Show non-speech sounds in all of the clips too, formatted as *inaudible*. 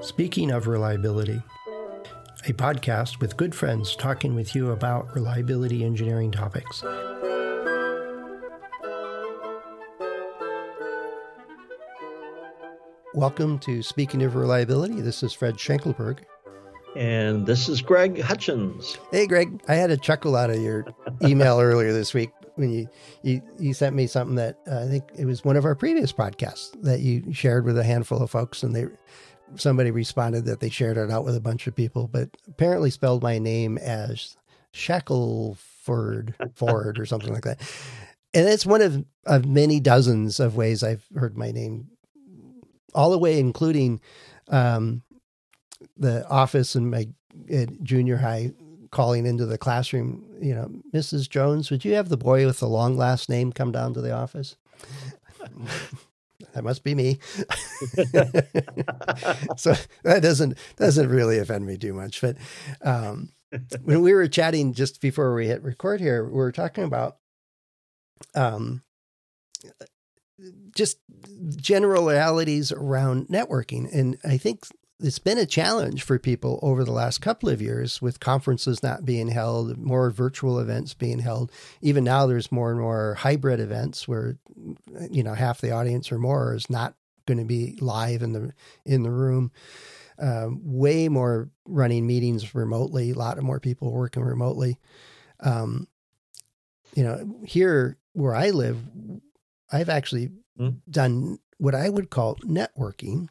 Speaking of reliability, a podcast with good friends talking with you about reliability engineering topics. Welcome to Speaking of Reliability. This is Fred Schenkelberg. And this is Greg Hutchins. Hey, Greg. I had a chuckle out of your email *laughs* earlier this week when you, you, you sent me something that uh, I think it was one of our previous podcasts that you shared with a handful of folks, and they somebody responded that they shared it out with a bunch of people, but apparently spelled my name as Shackleford *laughs* Ford or something like that. And it's one of, of many dozens of ways I've heard my name, all the way including um, the office in my junior high calling into the classroom, you know, Mrs. Jones, would you have the boy with the long last name come down to the office? *laughs* that must be me. *laughs* so that doesn't doesn't really offend me too much. But um, when we were chatting just before we hit record here, we were talking about um, just generalities around networking, and I think it's been a challenge for people over the last couple of years with conferences not being held, more virtual events being held. Even now, there's more and more hybrid events where, you know, half the audience or more is not going to be live in the in the room. Um, way more running meetings remotely. A lot of more people working remotely. Um, you know, here where I live, I've actually mm. done what I would call networking.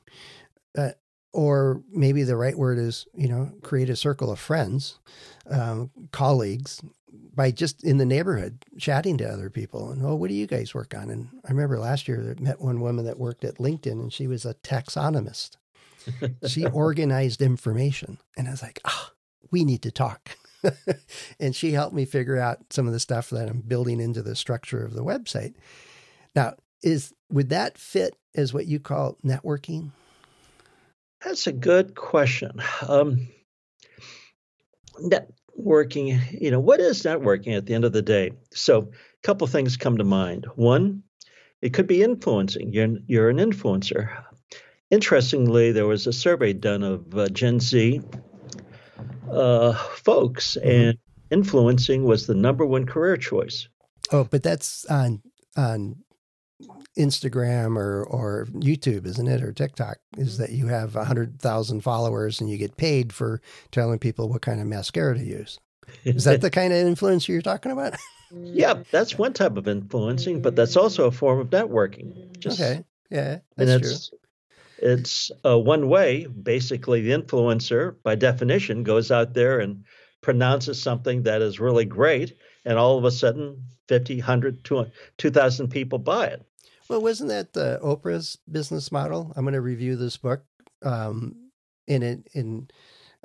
Uh, or maybe the right word is you know create a circle of friends um, colleagues by just in the neighborhood chatting to other people and oh what do you guys work on? And i remember last year i met one woman that worked at linkedin and she was a taxonomist. She *laughs* organized information and i was like ah oh, we need to talk. *laughs* And she helped me figure out some of the stuff that i'm building into the structure of the website. Now is would that fit as what you call networking that's a good question. Um, networking, you know, what is networking at the end of the day? So, a couple things come to mind. One, it could be influencing. You're you're an influencer. Interestingly, there was a survey done of uh, Gen Z uh, folks, mm-hmm. and influencing was the number one career choice. Oh, but that's on on Instagram or or YouTube, isn't it, or TikTok, is mm-hmm. that you have hundred thousand followers and you get paid for telling people what kind of mascara to use. Is that the *laughs* kind of influence you're talking about? yeah, mm-hmm. that's one type of influencing, but that's mm-hmm. also a form of networking. Just, okay, yeah, that's and it's, true. It's uh, one way. Basically, the influencer, by definition, goes out there and pronounces something that is really great, and all of a sudden, 50, 100, 2,000 people buy it. Well, wasn't that the Oprah's business model? I'm going to review this book. Um, in it, in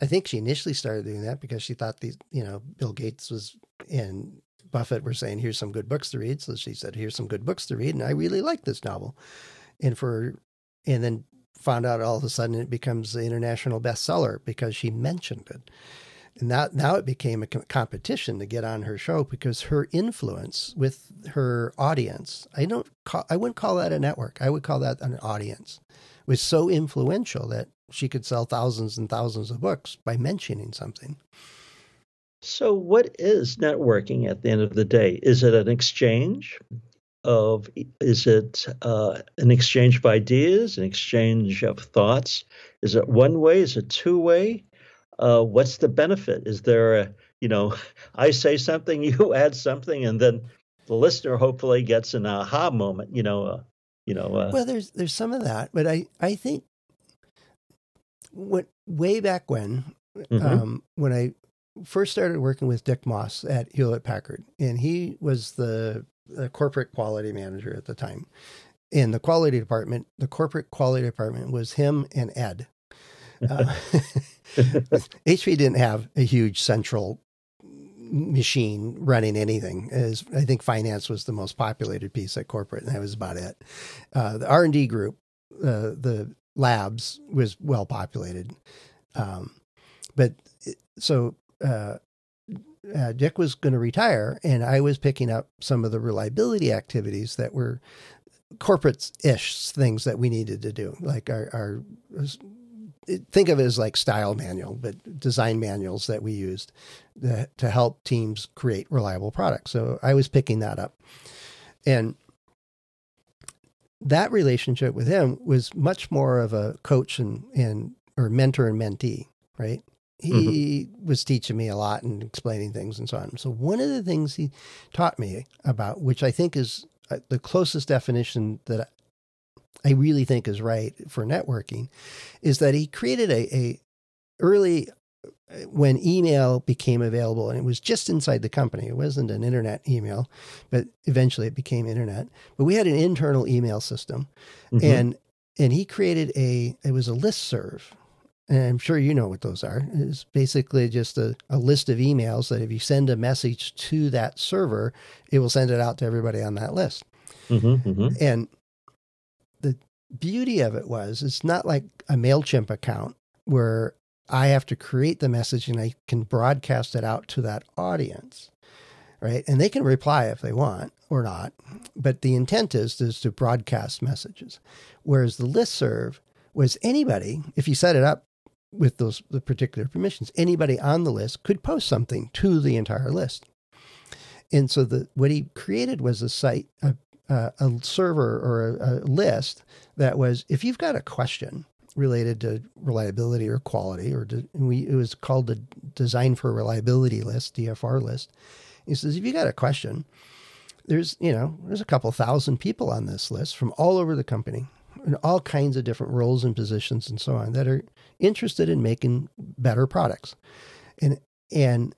I think she initially started doing that because she thought these, you know, Bill Gates was and Buffett were saying, "Here's some good books to read." So she said, "Here's some good books to read," and I really like this novel. And for, and then found out all of a sudden it becomes an international bestseller because she mentioned it. And now, now it became a competition to get on her show because her influence with her audience, I don't call, I wouldn't call that a network. I would call that an audience, was so influential that she could sell thousands and thousands of books by mentioning something. So, what is networking at the end of the day? Is it an exchange of? Is it uh, an exchange of ideas, an exchange of thoughts? Is it one way? Is it two way? Uh, what's the benefit? Is there a, you know, *laughs* I say something, *laughs* you add something, and then the listener hopefully gets an aha moment, you know, uh, you know. Uh, well, there's there's some of that, but I I think what way back when, mm-hmm. um, when I first started working with Dick Moss at Hewlett Packard, and he was the, the corporate quality manager at the time. In the quality department, the corporate quality department was him and Ed. Uh, *laughs* HP didn't have a huge central machine running anything. As I think finance was the most populated piece at corporate, and that was about it. Uh, the R and D group, uh, the labs, was well populated, um, but so uh, uh Dick was going to retire, and I was picking up some of the reliability activities that were corporate ish things that we needed to do, like our, our think of it as like style manual, but design manuals that we used to, to help teams create reliable products. So I was picking that up. And that relationship with him was much more of a coach and, and or mentor and mentee, right? He mm-hmm. was teaching me a lot and explaining things and so on. So one of the things he taught me about, which I think is uh, the closest definition that I really think is right for networking, is that he created a, a early when email became available and it was just inside the company. It wasn't an internet email but eventually it became internet. But we had an internal email system mm-hmm. and and he created a it was a list serve and i'm sure you know what those are. It's basically just a, a list of emails that if you send a message to that server it will send it out to everybody on that list. Mm-hmm, mm-hmm. and beauty of it was it's not like a mailchimp account where I have to create the message and I can broadcast it out to that audience, right? And they can reply if they want or not, but the intent is, is to broadcast messages. Whereas the list serve was anybody, if you set it up with those the particular permissions, anybody on the list could post something to the entire list. And so the what he created was a site, a, a, a server or a, a list that was if you've got a question related to reliability or quality, or de, we, it was called the Design for Reliability list, DFR list. He says, if you got a question, there's you know there's a couple thousand people on this list from all over the company, in all kinds of different roles and positions and so on that are interested in making better products, and and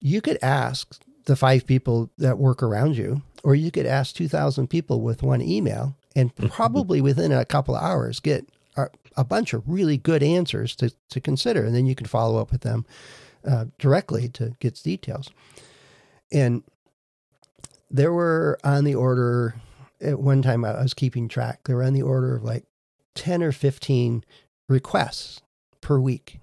you could ask the five people that work around you, or you could ask two thousand people with one email, and *laughs* probably within a couple of hours get a bunch of really good answers to, to consider. And then you can follow up with them uh, directly to get details. And there were on the order, at one time I was keeping track, there were on the order of like 10 or 15 requests per week.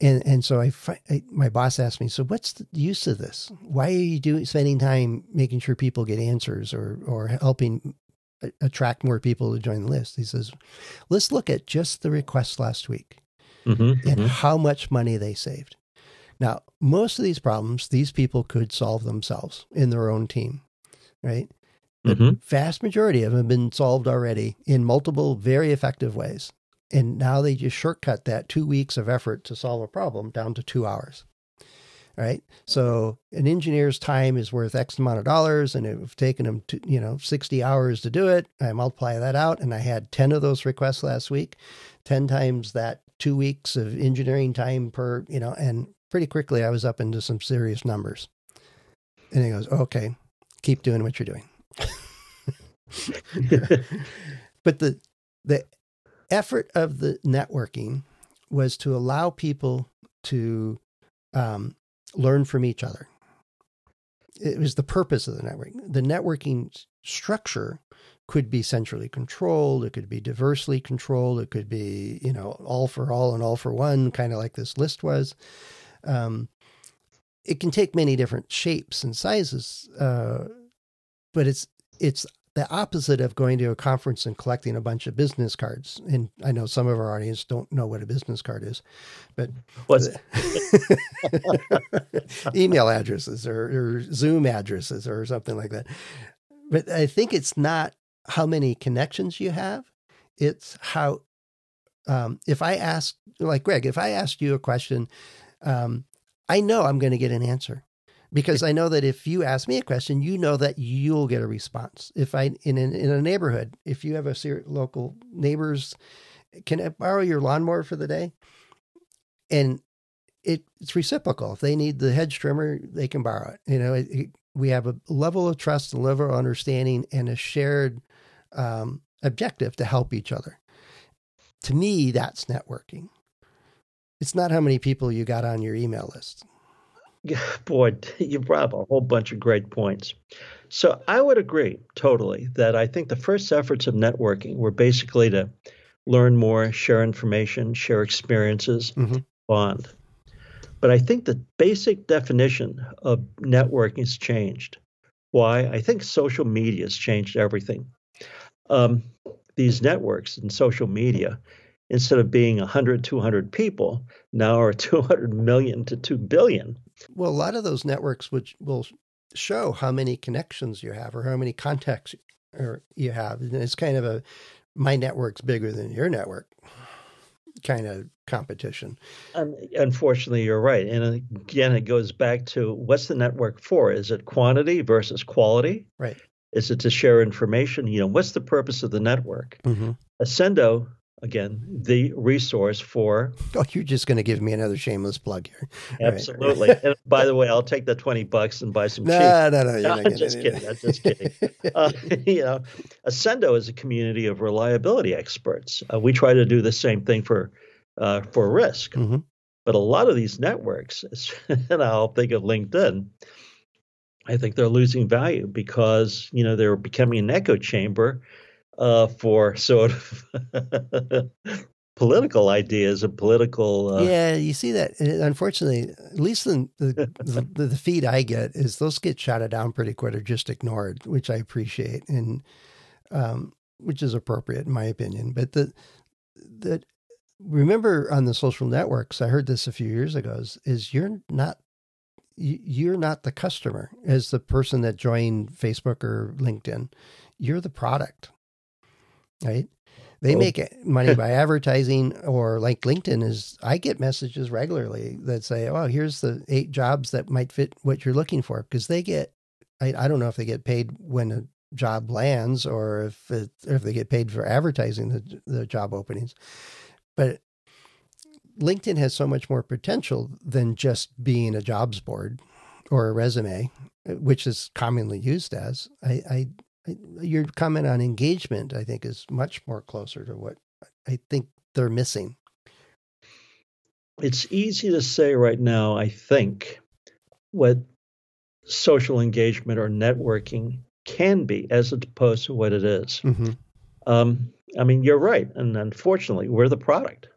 And and so I, I, my boss asked me, so what's the use of this? Why are you doing spending time making sure people get answers or or helping attract more people to join the list. He says, let's look at just the requests last week mm-hmm, and mm-hmm. how much money they saved. Now, most of these problems, these people could solve themselves in their own team, right? The mm-hmm. vast majority of them have been solved already in multiple, very effective ways. And now they just shortcut that two weeks of effort to solve a problem down to two hours right? So an engineer's time is worth X amount of dollars, and it's taken them to, you know 60 hours to do it. I multiply that out, and I had 10 of those requests last week, 10 times that two weeks of engineering time per, you know, and pretty quickly I was up into some serious numbers. And he goes, "Okay, keep doing what you're doing." *laughs* *laughs* but the the effort of the networking was to allow people to um, learn from each other. It was the purpose of the network. The networking structure could be centrally controlled. It could be diversely controlled. It could be, you know, all for all and all for one, kind of like this list was. Um, it can take many different shapes and sizes, uh, but it's it's the opposite of going to a conference and collecting a bunch of business cards. And I know some of our audience don't know what a business card is, but what's *laughs* email addresses or, or Zoom addresses or something like that. But I think it's not how many connections you have; it's how. Um, if I ask, like Greg, if I ask you a question, um, I know I'm going to get an answer because I know that if you ask me a question, you know that you'll get a response. If I in in, in a neighborhood, if you have a local neighbors, can I borrow your lawnmower for the day? And it, it's reciprocal. If they need the hedge trimmer, they can borrow it. You know, it, it, we have a level of trust, a level of understanding, and a shared um, objective to help each other. To me, that's networking. It's not how many people you got on your email list. *laughs* boy, you brought up a whole bunch of great points. So I would agree totally that I think the first efforts of networking were basically to learn more, share information, share experiences, mm-hmm. bond. But I think the basic definition of networking has changed. Why? I think social media has changed everything. um, these networks and social media, instead of being 100, 200 people, now are *laughs* 200 million to 2 billion. Well, a lot of those networks would, will show how many connections you have or how many contacts or you have. And it's kind of a my network's bigger than your network kind of competition. Um, unfortunately, you're right. And again, it goes back to what's the network for? Is it quantity versus quality? Right. Is it to share information? You know, what's the purpose of the network? Mm-hmm. Accendo again, the resource for. Oh, you're just going to give me another shameless plug here. Absolutely. Right. *laughs* and by the way, I'll take the 20 bucks and buy some no, cheap. No, no, *laughs* no. I'm just kidding. I'm just kidding. Uh, *laughs* you know, Accendo is a community of reliability experts. Uh, we try to do the same thing for uh, for risk. Mm-hmm. But a lot of these networks, and I'll think of LinkedIn, I think they're losing value because you know they're becoming an echo chamber uh, for sort of *laughs* political ideas and political. Uh, yeah, you see that. Unfortunately, at least in *laughs* the, the, the feed I get is those get shouted down pretty quick or just ignored, which I appreciate and um, which is appropriate in my opinion. But the the remember on the social networks, I heard this a few years ago. Is, is you're not you're not the customer as the person that joined Facebook or LinkedIn. You're the product right? They oh. make money by advertising, or like LinkedIn is. I get messages regularly that say, "Oh, here's the eight jobs that might fit what you're looking for," because they get. I, I don't know if they get paid when a job lands or if it, if they get paid for advertising the the job openings, but LinkedIn has so much more potential than just being a jobs board or a resume, which is commonly used as. I, I your comment on engagement, I think, is much more closer to what I think they're missing. It's easy to say right now, I think, what social engagement or networking can be as opposed to what it is. Mm-hmm. Um, I mean, you're right. And unfortunately, we're the product.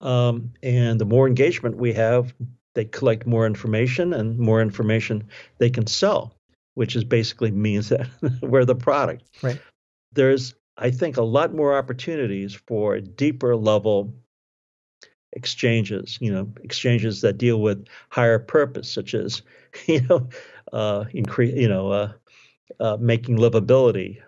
Um, and the more engagement we have, they collect more information, and more information they can sell which is basically means that *laughs* we're the product. Right. There's, I think, a lot more opportunities for deeper level exchanges. You know, exchanges that deal with higher purpose, such as, *laughs* you know, uh, increase, you know, uh, uh, making livability,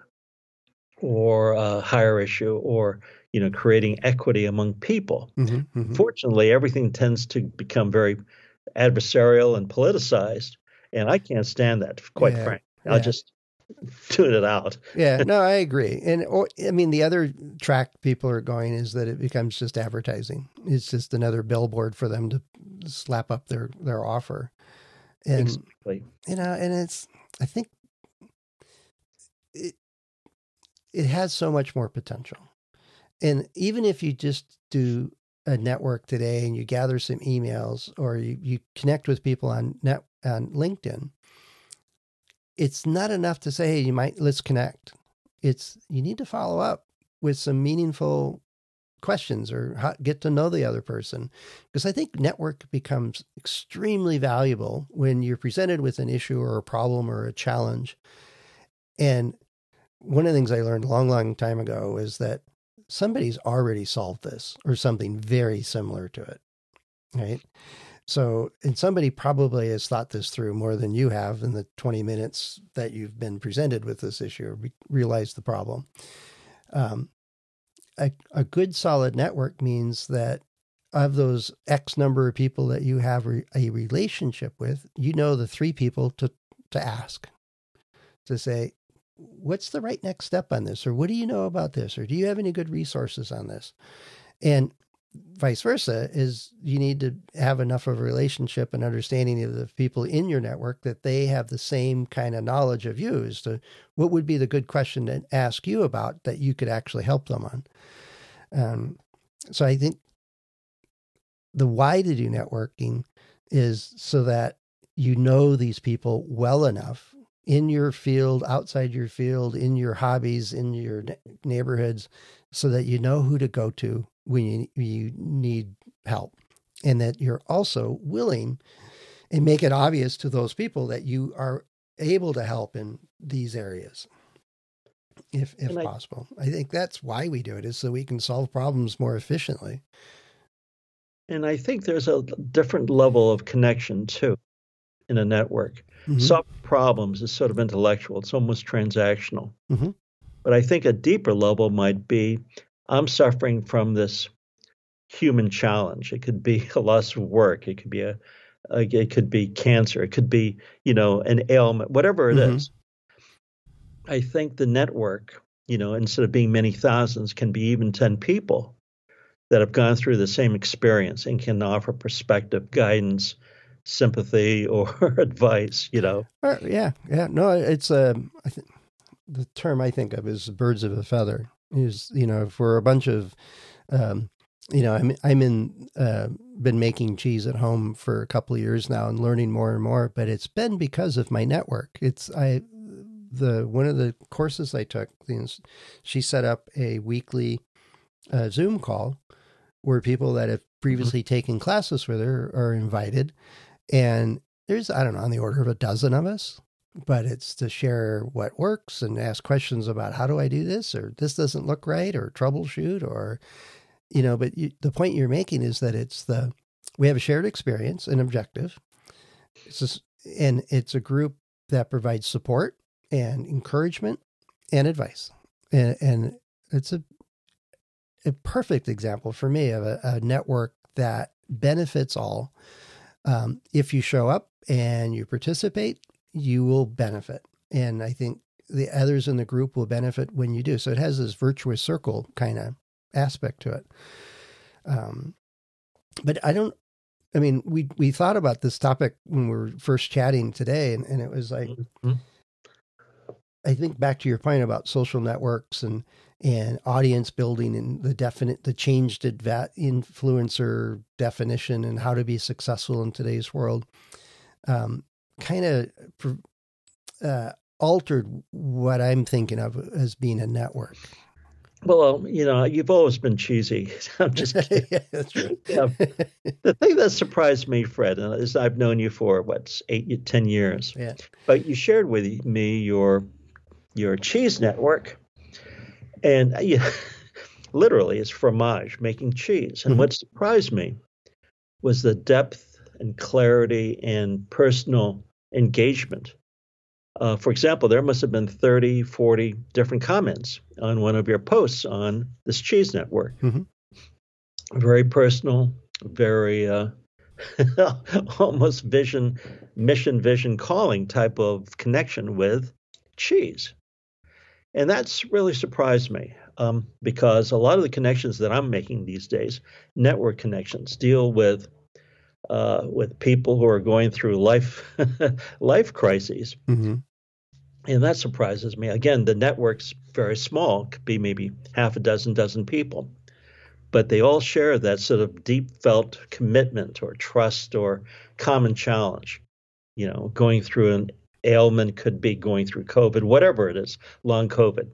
or a higher issue, or you know, creating equity among people. Mm-hmm, mm-hmm. Fortunately, everything tends to become very adversarial and politicized and I can't stand that. Quite yeah, frank, I'll just *laughs* tune it out. yeah, *laughs* no, I agree. And or, I mean, the other track people are going is that it becomes just advertising. It's just another billboard for them to slap up their their offer. And exactly. you know, and it's I think it it has so much more potential. And even if you just do a network today and you gather some emails or you, you connect with people on net on LinkedIn, it's not enough to say, hey, you might let's connect. It's you need to follow up with some meaningful questions or how, get to know the other person. Because I think network becomes extremely valuable when you're presented with an issue or a problem or a challenge. And one of the things I learned a long, long time ago is that somebody's already solved this or something very similar to it. Right. So, and somebody probably has thought this through more than you have in the 20 minutes that you've been presented with this issue or realized the problem. Um, a, a good solid network means that of those X number of people that you have a relationship with, you know the three people to, to ask to say, what's the right next step on this? Or what do you know about this? Or do you have any good resources on this? And vice versa is you need to have enough of a relationship and understanding of the people in your network that they have the same kind of knowledge of you as to what would be the good question to ask you about that you could actually help them on. Um, so I think the why to do networking is so that you know these people well enough in your field, outside your field, in your hobbies, in your neighborhoods, so that you know who to go to when you, you need help and that you're also willing and make it obvious to those people that you are able to help in these areas. if if I, possible. I think that's why we do it is so we can solve problems more efficiently. And I think there's a different level of connection too in a network. Mm-hmm. Solving problems is sort of intellectual, it's almost transactional. Mm-hmm. But I think a deeper level might be I'm suffering from this human challenge. It could be *laughs* a loss of work, it could be a, a it could be cancer, it could be, you know, an ailment, whatever it mm-hmm. is. I think the network, you know, instead of being many thousands, can be even 10 people that have gone through the same experience and can offer perspective, guidance, sympathy, *laughs* or advice, you know. Uh, yeah, yeah. No, it's um, I think the term I think of is birds of a feather. Is you know, for a bunch of, um, you know, I'm I'm in uh, been making cheese at home for a couple of years now and learning more and more, but it's been because of my network. It's I the one of the courses I took, she set up a weekly uh, Zoom call where people that have previously mm-hmm. taken classes with her are invited, and there's I don't know on the order of a dozen of us, but it's to share what works and ask questions about how do I do this or this doesn't look right or troubleshoot or you know. But you, the point you're making is that it's the we have a shared experience, and objective. It's just, and it's a group that provides support and encouragement and advice. And, and it's a, a perfect example for me of a, a network that benefits all. Um, if you show up and you participate, you will benefit. And I think the others in the group will benefit when you do. So it has this virtuous circle kind of aspect to it. Um, but I don't. I mean, we we thought about this topic when we were first chatting today, and, and it was like, mm-hmm. I think back to your point about social networks and and audience building and the definite the changed that influencer definition and how to be successful in today's world um, kind of uh, altered what I'm thinking of as being a network. Well, you know, you've always been cheesy. *laughs* I'm just *laughs* kidding. yeah, that's true. yeah. The thing that surprised me, Fred, is I've known you for what eight, ten years. Yeah. But you shared with me your your cheese network, and uh, yeah, *laughs* literally it's fromage, making cheese. And mm-hmm. what surprised me was the depth and clarity and personal engagement. Uh, for example, there must have been 30, 40 different comments on one of your posts on this cheese network. Mm-hmm. Very personal, very uh, *laughs* almost vision, mission, vision, calling type of connection with cheese. And that's really surprised me um, because a lot of the connections that I'm making these days, network connections, deal with uh, with people who are going through life *laughs* life crises. Mm-hmm. And that surprises me. Again, the network's very small, could be maybe half a dozen, dozen people, but they all share that sort of deep felt commitment or trust or common challenge. You know, going through an ailment could be going through COVID, whatever it is, long COVID.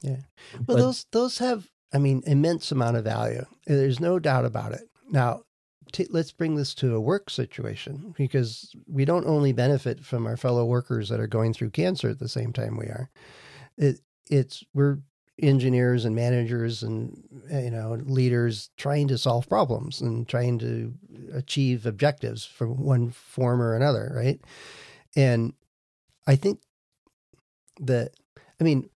Yeah. Well, but, those those have, I mean, immense amount of value. There's no doubt about it. Now, t- let's bring this to a work situation because we don't only benefit from our fellow workers that are going through cancer at the same time we are. It it's we're engineers and managers and eh, you know leaders trying to solve problems and trying to achieve objectives from one form or another, right? And I think that I mean,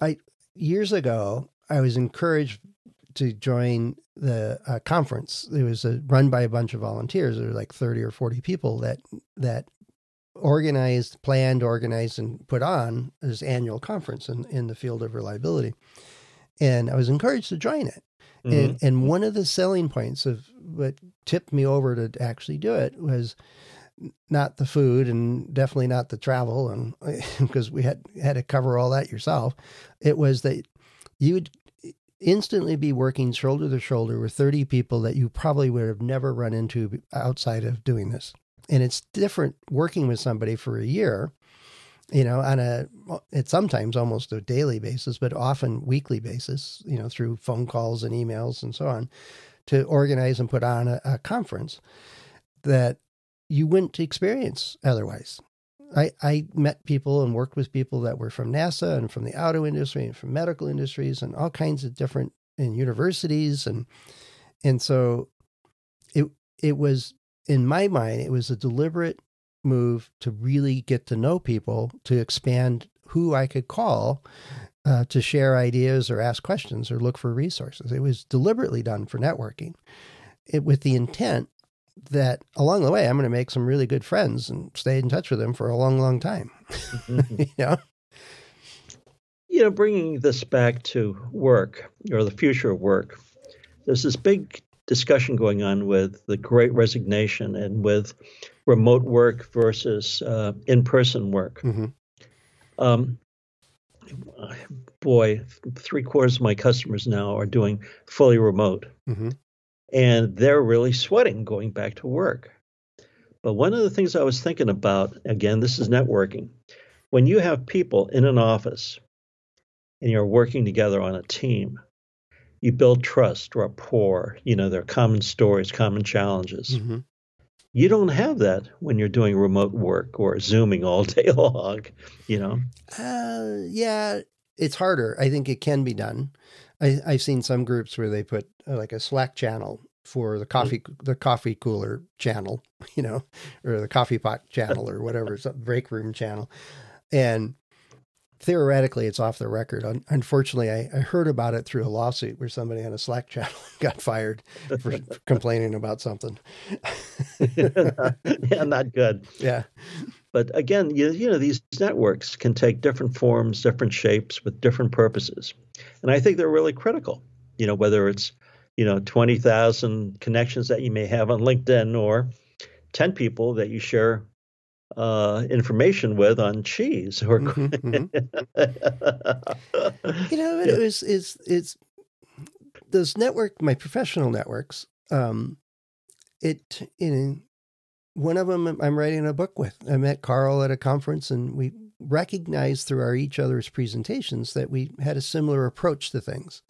I years ago I was encouraged to join the uh, conference. It was a, run by a bunch of volunteers. There were like thirty or forty people that that organized, planned, organized, and put on this annual conference in, in the field of reliability. And I was encouraged to join it. Mm-hmm. And, and one of the selling points of what tipped me over to actually do it was not the food and definitely not the travel and *laughs* because we had had to cover all that yourself it was that you would instantly be working shoulder to shoulder with 30 people that you probably would have never run into outside of doing this and it's different working with somebody for a year you know on a it's sometimes almost a daily basis but often weekly basis you know through phone calls and emails and so on to organize and put on a, a conference that you wouldn't experience otherwise. I, I met people and worked with people that were from NASA and from the auto industry and from medical industries and all kinds of different in universities and and so it it was in my mind it was a deliberate move to really get to know people to expand who I could call uh, to share ideas or ask questions or look for resources. It was deliberately done for networking, it, with the intent that along the way I'm going to make some really good friends and stay in touch with them for a long, long time. Mm-hmm. *laughs* you know. You know, bringing this back to work or the future of work, there's this big discussion going on with the great resignation and with remote work versus uh, in person work. Mm-hmm. Um, boy, three quarters of my customers now are doing fully remote. Mm-hmm and they're really sweating going back to work. But one of the things I was thinking about, again, this is networking. When you have people in an office and you're working together on a team, you build trust, rapport, you know, there are common stories, common challenges. Mm-hmm. You don't have that when you're doing remote work or Zooming all *laughs* day long, you know? Uh, yeah, it's harder. I think it can be done. I, have seen some groups where they put uh, like a Slack channel for the mm-hmm. coffee the coffee cooler channel, *laughs* you know, or the coffee pot channel or whatever, break room channel, and theoretically it's off the record. Unfortunately, I, I, heard about it through a lawsuit where somebody on a Slack *laughs* channel got fired for *laughs* complaining about something. yeah, not good. Yeah. But again, you, you know, these networks can take different forms, different shapes with different purposes. And I think they're really critical. You know, whether it's, you know, 20,000 connections that you may have on LinkedIn or 10 people that you share uh, information with on cheese or mm-hmm, *laughs* mm-hmm. you know it was it's it's those network my professional networks um it in one of them I'm writing a book with I met Carl at a conference and we recognized through our each other's presentations that we had a similar approach to things.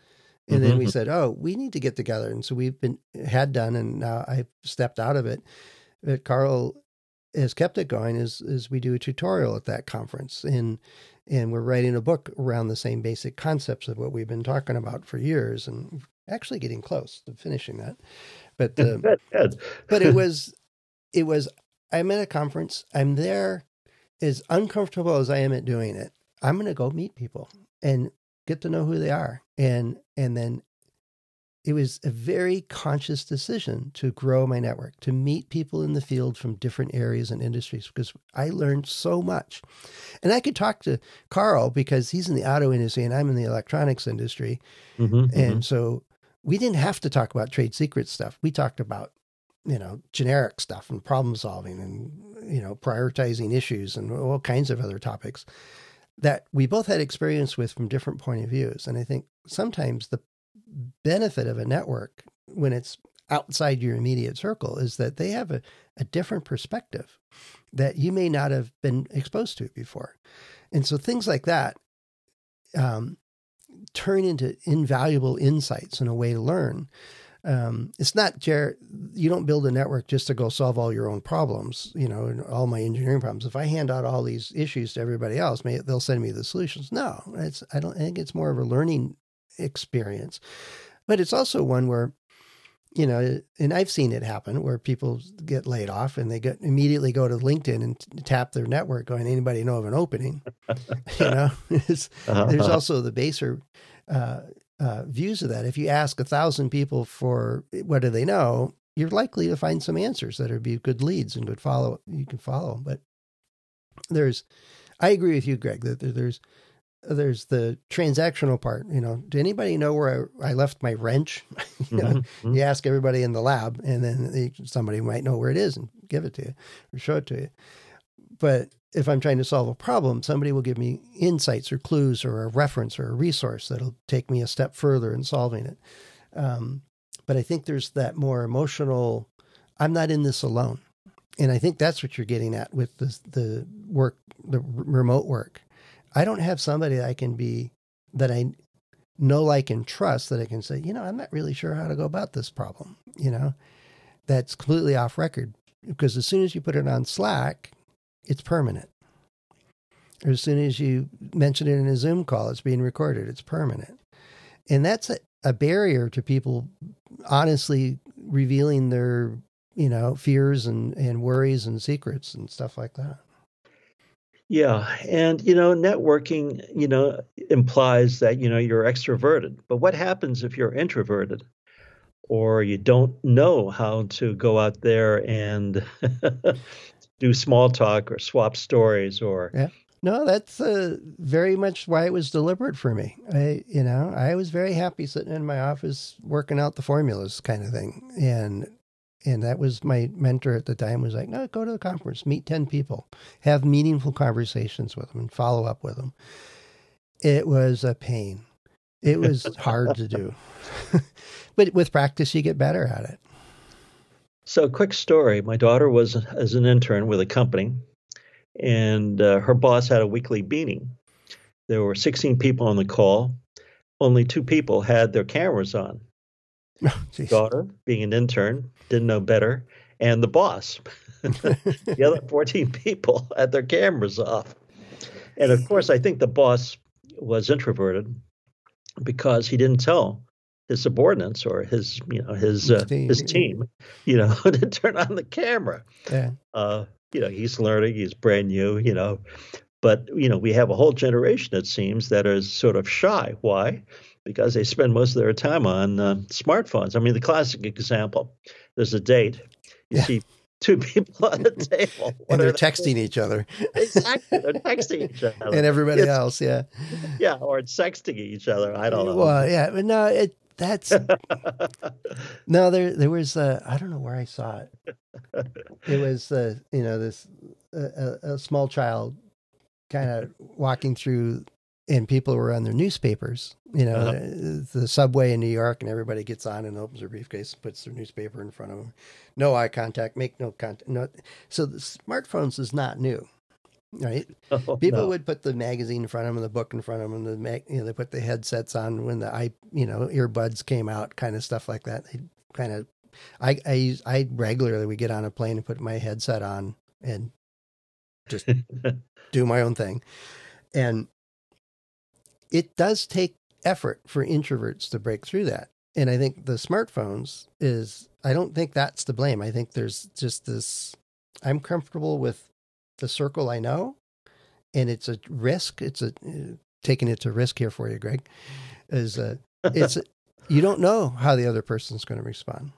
And mm-hmm. then we mm-hmm. said, "Oh, we need to get together." And so we've been had done, and now I've stepped out of it. But Carl has kept it going. Is is we do a tutorial at that conference, and and we're writing a book around the same basic concepts of what we've been talking about for years, and actually getting close to finishing that. But *laughs* uh, but it was it was. I'm at a conference. I'm there as uncomfortable as I am at doing it, I'm going to go meet people and get to know who they are. And and then it was a very conscious decision to grow my network, to meet people in the field from different areas and industries because I learned so much. And I could talk to Carl because he's in the auto industry and I'm in the electronics industry. Mm-hmm, and mm-hmm. so we didn't have to talk about trade secret stuff. We talked about you know, generic stuff and problem solving and, you know, prioritizing issues and all kinds of other topics that we both had experience with from different point of views. And I think sometimes the benefit of a network when it's outside your immediate circle is that they have a, a different perspective that you may not have been exposed to before. And so things like that um, turn into invaluable insights and a way to learn um, it's not Jared. You don't build a network just to go solve all your own problems. You know, all my engineering problems. If I hand out all these issues to everybody else, may, they'll send me the solutions. No, it's I don't I think it's more of a learning experience, but it's also one where you know, and I've seen it happen where people get laid off and they get immediately go to LinkedIn and tap their network, going, "Anybody know of an opening?" *laughs* you know, *laughs* uh-huh. there's also the baser uh, uh, views of that. If you ask a thousand people for what do they know, you're likely to find some answers that would be good leads and good follow. You can follow, but there's, I agree with you, Greg, that there's there's the transactional part. You know, do anybody know where I, I left my wrench? *laughs* you, know, mm-hmm. you ask everybody in the lab, and then they, somebody might know where it is and give it to you or show it to you. But if I'm trying to solve a problem, somebody will give me insights or clues or a reference or a resource that'll take me a step further in solving it. Um, but I think there's that more emotional, I'm not in this alone. And I think that's what you're getting at with the, the work, the remote work. I don't have somebody that I can be, that I know, like, and trust that I can say, you know, I'm not really sure how to go about this problem, you know, that's completely off record. Because as soon as you put it on Slack, it's permanent. As soon as you mention it in a Zoom call, it's being recorded. It's permanent, and that's a, a barrier to people honestly revealing their you know fears and and worries and secrets and stuff like that. Yeah, and you know, networking, you know, implies that you know you're extroverted. But what happens if you're introverted? or you don't know how to go out there and *laughs* do small talk or swap stories or yeah. No, that's uh, very much why it was deliberate for me. I, you know, I was very happy sitting in my office working out the formulas, kind of thing, and and that was my mentor at the time was like, no, go to the conference, meet ten people, have meaningful conversations with them, and follow up with them. It was a pain. It was *laughs* hard to do. *laughs* but with practice, you get better at it. So, quick story my daughter was as an intern with a company, and uh, her boss had a weekly meeting. There were 16 people on the call. Only two people had their cameras on. *laughs* Oh, daughter, being an intern, didn't know better, and the boss. *laughs* the other 14 people had their cameras off. And of course, I think the boss was introverted because he didn't tell his subordinates or his you know his uh, team. his team you know *laughs* to turn on the camera yeah uh, you know he's learning he's brand new you know but you know we have a whole generation it seems that is sort of shy why because they spend most of their time on uh, smartphones i mean the classic example there's a date you yeah. see two *laughs* people on the *laughs* table. and they're texting they? each other. exactly. They're texting each other. And everybody it's, else, yeah. Yeah, or sexting each other. I don't know. Well, yeah, but no, it that's *laughs* no there there was uh, I don't know where I saw it. It was uh, you know this uh, a small child kind of walking through and people were on their newspapers, you know, uh-huh. the, the, subway in New York, and everybody gets on and opens their briefcase and puts their newspaper in front of them. No eye contact, make no contact. No, so the smartphones is not new, right? *laughs* Oh, people no. would put the magazine in front of them, the book in front of them, the mag, you know, they put the headsets on when the i, you know, earbuds came out, kind of stuff like that. They kind of, I, I, I regularly would get on a plane and put my headset on and just *laughs* do my own thing, and it does take effort for introverts to break through that. And I think the smartphones is, I don't think that's to blame. I think there's just this, I'm comfortable with the circle I know, and it's a risk. It's a, uh, taking it to risk here for you, Greg, is a, it's, a, *laughs* you don't know how the other person's going to respond.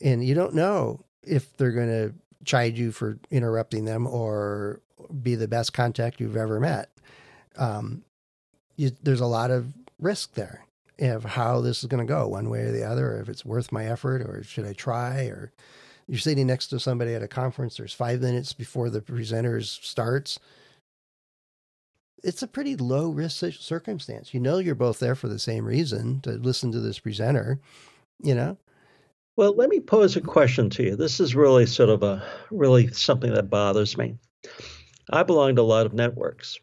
And you don't know if they're going to chide you for interrupting them or be the best contact you've ever met. Um, you, there's a lot of risk there of how this is going to go one way or the other, or if it's worth my effort, or should I try, or you're sitting next to somebody at a conference, there's five minutes before the presenters starts. It's a pretty low risk circumstance. You know, you're both there for the same reason to listen to this presenter, you know? Well, let me pose a question to you. This is really sort of a really something that bothers me. I belong to a lot of networks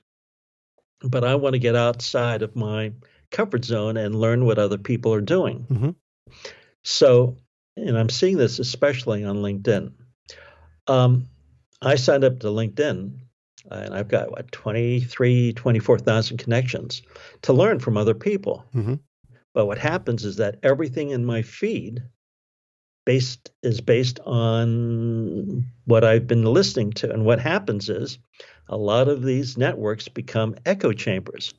but I want to get outside of my comfort zone and learn what other people are doing. Mm-hmm. So, and I'm seeing this especially on LinkedIn. Um, I signed up to LinkedIn and I've got what 23, 24,000 connections to learn from other people. Mm-hmm. But what happens is that everything in my feed based is based on what I've been listening to. And what happens is a lot of these networks become echo chambers.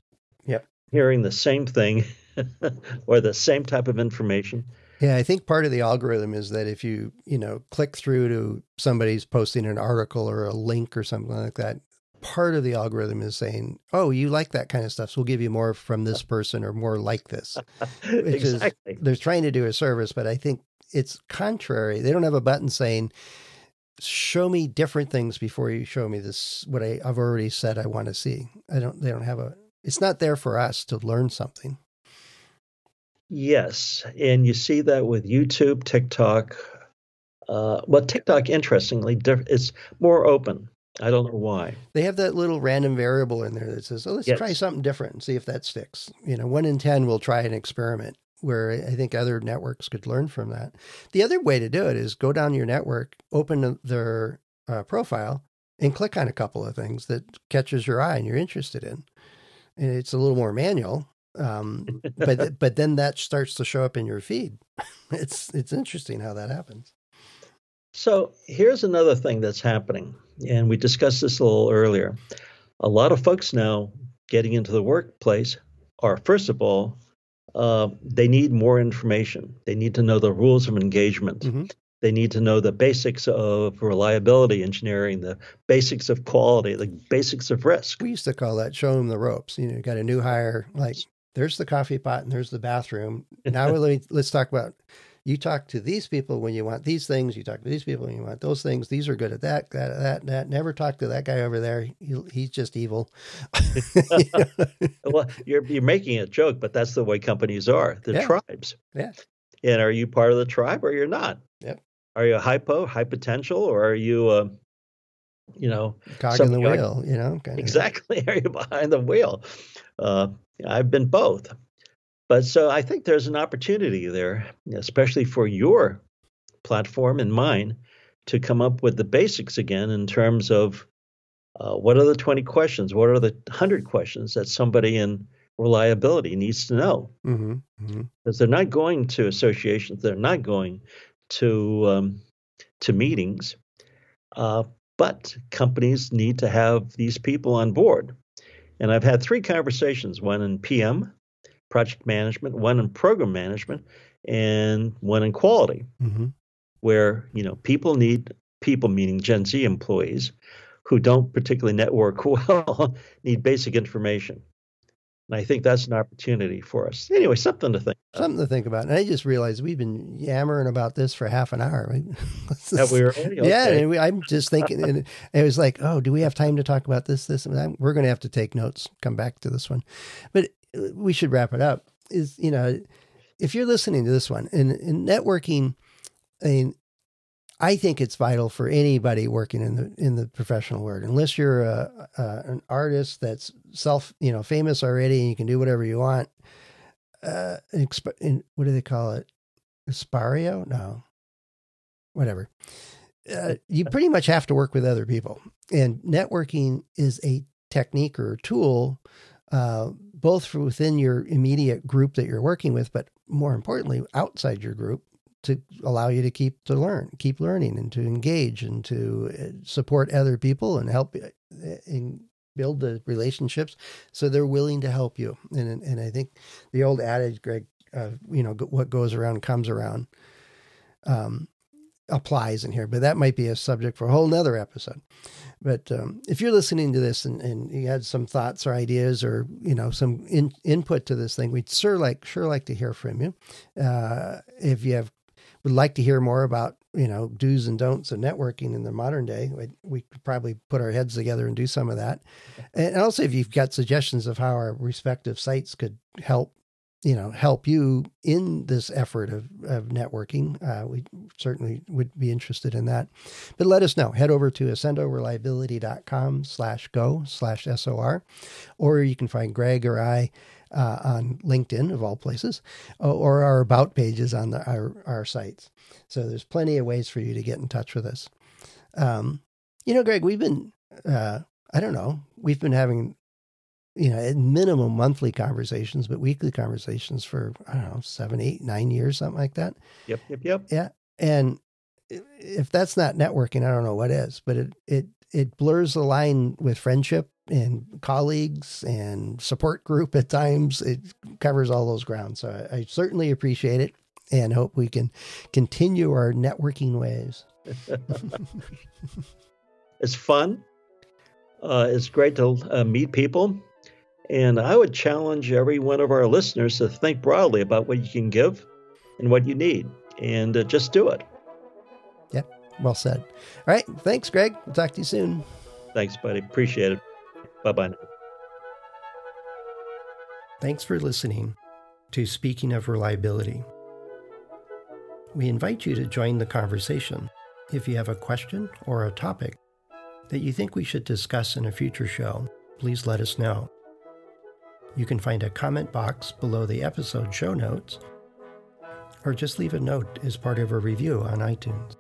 Yep. Hearing the same thing *laughs* or the same type of information. Yeah, I think part of the algorithm is that if you, you know, click through to somebody's posting an article or a link or something like that, part of the algorithm is saying, "Oh, you like that kind of stuff, so we'll give you more from this person or more like this." *laughs* Which exactly. is they're trying to do a service, but I think it's contrary. They don't have a button saying, show me different things before you show me this what I, have already said I want to see. I don't they don't have a it's not there for us to learn something. Yes. And you see that with YouTube, TikTok. Uh, well, TikTok, interestingly, is more open. I don't know why. They have that little random variable in there that says, "Oh, let's yes. try something different and see if that sticks." You know, one in ten will try an experiment where I think other networks could learn from that. The other way to do it is go down your network, open their uh, profile, and click on a couple of things that catches your eye and you're interested in. And it's a little more manual, um, *laughs* but but then that starts to show up in your feed. *laughs* It's it's interesting how that happens. So here's another thing that's happening, and we discussed this a little earlier. A lot of folks now getting into the workplace are, first of all, uh, they need more information. They need to know the rules of engagement. Mm-hmm. They need to know the basics of reliability engineering, the basics of quality, the basics of risk. We used to call that show them the ropes. You know, you got a new hire, like there's the coffee pot and there's the bathroom. *laughs* Now let's talk about you talk to these people when you want these things. You talk to these people when you want those things. These are good at that, that, that, that. Never talk to that guy over there. He, he's just evil. *laughs* well, *laughs* you're you're making a joke, but that's the way companies are. The yeah. tribes. Yeah. And are you part of the tribe or you're not? Yep. Are you a hypo, high potential, or are you a, you know, cog in the wheel? Like, you know, exactly. Are you behind the wheel? Uh, I've been both. But so I think there's an opportunity there, especially for your platform and mine, to come up with the basics again in terms of uh, what are the 20 questions? What are the 100 questions that somebody in reliability needs to know? Mm-hmm, mm-hmm. Because they're not going to associations, they're not going to um, to meetings, uh, but companies need to have these people on board. And I've had three conversations: one in PM, project management, one in program management, and one in quality, mm-hmm. where you know people need people, meaning Gen Z employees, who don't particularly network *laughs* well, need basic information. And I think that's an opportunity for us. Anyway, something to think. About. Something to think about. And I just realized we've been yammering about this for half an hour. Right? *laughs* that we were, okay. Yeah, and we, I'm just thinking, and it was like, oh, do we have time to talk about this, this, and that? We're going to have to take notes. Come back to this one, but we should wrap it up. Is you know, if you're listening to this one and, and networking, I mean, I think it's vital for anybody working in the in the professional world. Unless you're a, a, an artist that's self, you know, famous already and you can do whatever you want. Uh, in, what do they call it? Aspario? No, whatever. Uh, you *laughs* pretty much have to work with other people, and networking is a technique or a tool uh, both within your immediate group that you're working with, but more importantly, outside your group to allow you to keep to learn, keep learning, and to engage and to uh, support other people and help uh, and build the relationships so they're willing to help you. And and I think the old adage, Greg, uh, you know, what goes around comes around. Um, applies in here, but that might be a subject for a whole nother episode. But um, if you're listening to this and, and you had some thoughts or ideas or you know some in, input to this thing, we'd sure like sure like to hear from you. Uh, if you have would like to hear more about you know do's and don'ts of networking in the modern day, we, we could probably put our heads together and do some of that. And also, if you've got suggestions of how our respective sites could help you know help you in this effort of, of networking uh, we certainly would be interested in that. But let us know. Head over to accendoreliability.com slash go slash sor or you can find greg or i uh, on linkedin of all places or our about pages on the, our, our sites so there's plenty of ways for you to get in touch with us um, you know greg we've been uh, i don't know we've been having you know, at minimum monthly conversations, but weekly conversations for, I don't know, seven, eight, nine years, something like that. Yep, yep, yep. Yeah. And if that's not networking, I don't know what is, but it, it, it blurs the line with friendship and colleagues and support group at times. It covers all those grounds. So I, I certainly appreciate it and hope we can continue our networking ways. *laughs* *laughs* it's fun. Uh, it's great to uh, meet people and I would challenge every one of our listeners to think broadly about what you can give and what you need and uh, just do it. Yeah, well said. All right. Thanks, Greg. We'll talk to you soon. Thanks, buddy. Appreciate it. Bye bye. Thanks for listening to Speaking of Reliability. We invite you to join the conversation. If you have a question or a topic that you think we should discuss in a future show, please let us know. You can find a comment box below the episode show notes, or just leave a note as part of a review on iTunes.